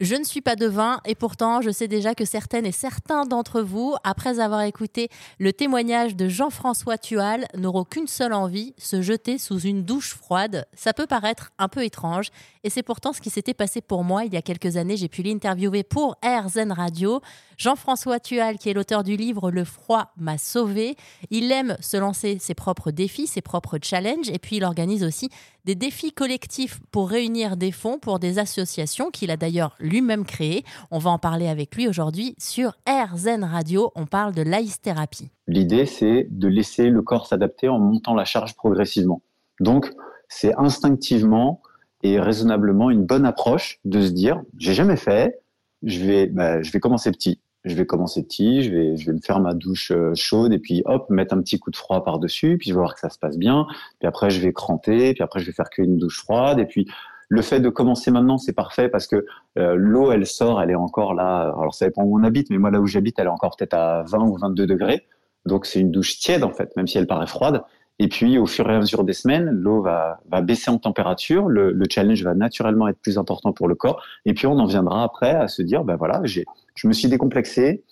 Je ne suis pas devin et pourtant je sais déjà que certaines et certains d'entre vous, après avoir écouté le témoignage de Jean-François Tual, n'auront qu'une seule envie, se jeter sous une douche froide. Ça peut paraître un peu étrange et c'est pourtant ce qui s'était passé pour moi il y a quelques années. J'ai pu l'interviewer pour RZN Radio. Jean-François Tual, qui est l'auteur du livre Le froid m'a sauvé, il aime se lancer ses propres défis, ses propres challenges et puis il organise aussi des défis collectifs pour réunir des fonds pour des associations qu'il a d'ailleurs lui-même créées. On va en parler avec lui aujourd'hui sur RZN Radio. On parle de l'ice thérapie. L'idée, c'est de laisser le corps s'adapter en montant la charge progressivement. Donc, c'est instinctivement et raisonnablement une bonne approche de se dire, j'ai jamais fait, je vais, bah, je vais commencer petit je vais commencer petit, je vais, je vais me faire ma douche euh, chaude et puis hop, mettre un petit coup de froid par-dessus, puis je vais voir que ça se passe bien. Puis après, je vais cranter, puis après, je vais faire qu'une douche froide. Et puis, le fait de commencer maintenant, c'est parfait parce que euh, l'eau, elle sort, elle est encore là. Alors, ça dépend où on habite, mais moi, là où j'habite, elle est encore peut-être à 20 ou 22 degrés. Donc, c'est une douche tiède, en fait, même si elle paraît froide. Et puis, au fur et à mesure des semaines, l'eau va, va baisser en température, le, le, challenge va naturellement être plus important pour le corps. Et puis, on en viendra après à se dire, ben voilà, je me suis décomplexé,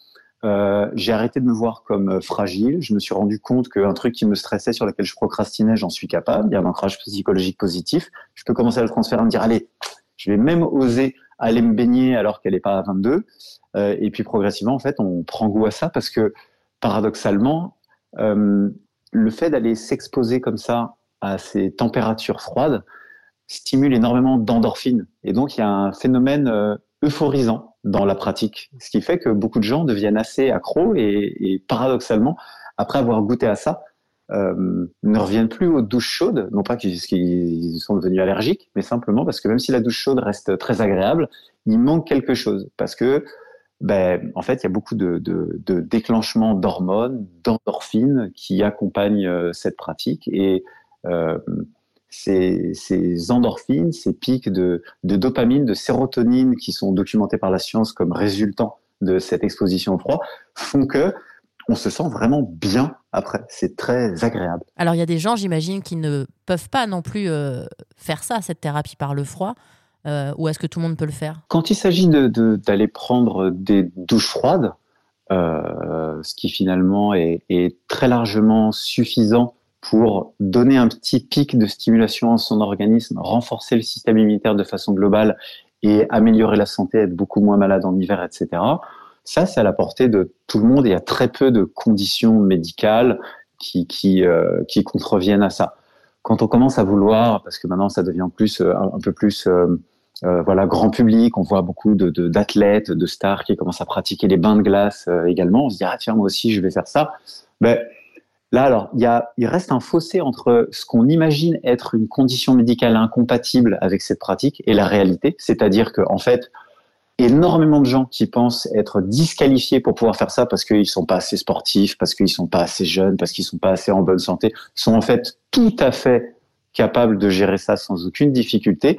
euh, j'ai arrêté de me voir comme euh, fragile. Je me suis rendu compte qu'un truc qui me stressait, sur lequel je procrastinais, j'en suis capable. Il y a un ancrage psychologique positif. Je peux commencer à le transférer, à me dire, allez, je vais même oser aller me baigner alors qu'elle n'est pas à 22. Euh, et puis progressivement, en fait, on prend goût à ça parce que paradoxalement, euh, le fait d'aller s'exposer comme ça à ces températures froides stimule énormément d'endorphines. Et donc, il y a un phénomène euh, euphorisant dans la pratique, ce qui fait que beaucoup de gens deviennent assez accros et, paradoxalement, après avoir goûté à ça, euh, ne reviennent plus aux douches chaudes, non pas qu'ils sont devenus allergiques, mais simplement parce que même si la douche chaude reste très agréable, il manque quelque chose. Parce que ben, en fait, il y a beaucoup de déclenchements d'hormones, d'endorphines qui accompagnent euh, cette pratique. Et euh, ces, ces, endorphines, ces pics de, de, dopamine, de sérotonine qui sont documentés par la science comme résultant de cette exposition au froid, font que on se sent vraiment bien après. C'est très agréable. Alors, il y a des gens, j'imagine, qui ne peuvent pas non plus euh, faire ça, cette thérapie par le froid. Euh, ou est-ce que tout le monde peut le faire? Quand il s'agit d'aller de, prendre des douches froides, euh, ce qui finalement est, est, très largement suffisant pour donner un petit pic de stimulation à son organisme, renforcer le système immunitaire de façon globale et améliorer la santé, être beaucoup moins malade en hiver, etc. Ça, c'est à la portée de tout le monde il y a très peu de conditions médicales qui, qui, euh, qui contreviennent à ça. Quand on commence à vouloir, parce que maintenant ça devient plus euh, un, peu plus euh, voilà grand public, on voit beaucoup de d'athlètes, de, stars qui commencent à pratiquer les bains de glace également. On se dit ah tiens moi aussi je vais faire ça. Mais là alors il y a il reste un fossé entre ce qu'on imagine être une condition médicale incompatible avec cette pratique et la réalité, c'est-à-dire que en fait énormément de gens qui pensent être disqualifiés pour pouvoir faire ça parce qu'ils sont pas assez sportifs, parce qu'ils sont pas assez jeunes, parce qu'ils sont pas assez en bonne santé, sont en fait tout à fait capables de gérer ça sans aucune difficulté,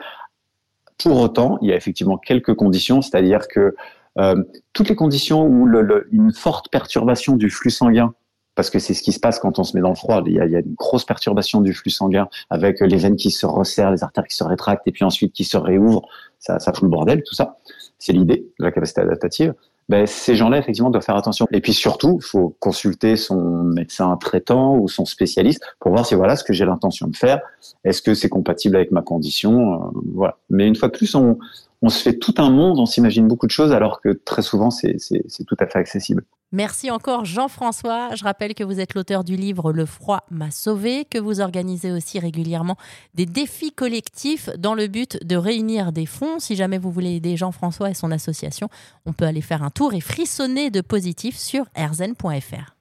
pour autant, il y a effectivement quelques conditions, c'est-à-dire que euh, toutes les conditions où une forte perturbation du flux sanguin, parce que c'est ce qui se passe quand on se met dans le froid, il y, a, une grosse perturbation du flux sanguin avec les veines qui se resserrent, les artères qui se rétractent et puis ensuite qui se réouvrent, ça, ça fout le bordel, tout ça. C'est l'idée de la capacité adaptative ben, ces gens-là, effectivement, doivent faire attention. Et puis surtout, il faut consulter son médecin traitant ou son spécialiste pour voir si voilà ce que j'ai l'intention de faire. Est-ce que c'est compatible avec ma condition euh, Voilà. Mais une fois de plus, on se fait tout un monde, on s'imagine beaucoup de choses, alors que très souvent, c'est tout à fait accessible. Merci encore Jean-François. Je rappelle que vous êtes l'auteur du livre Le froid m'a sauvé, que vous organisez aussi régulièrement des défis collectifs dans le but de réunir des fonds. Si jamais vous voulez aider Jean-François et son association, on peut aller faire un tour et frissonner de positif sur erzen.fr.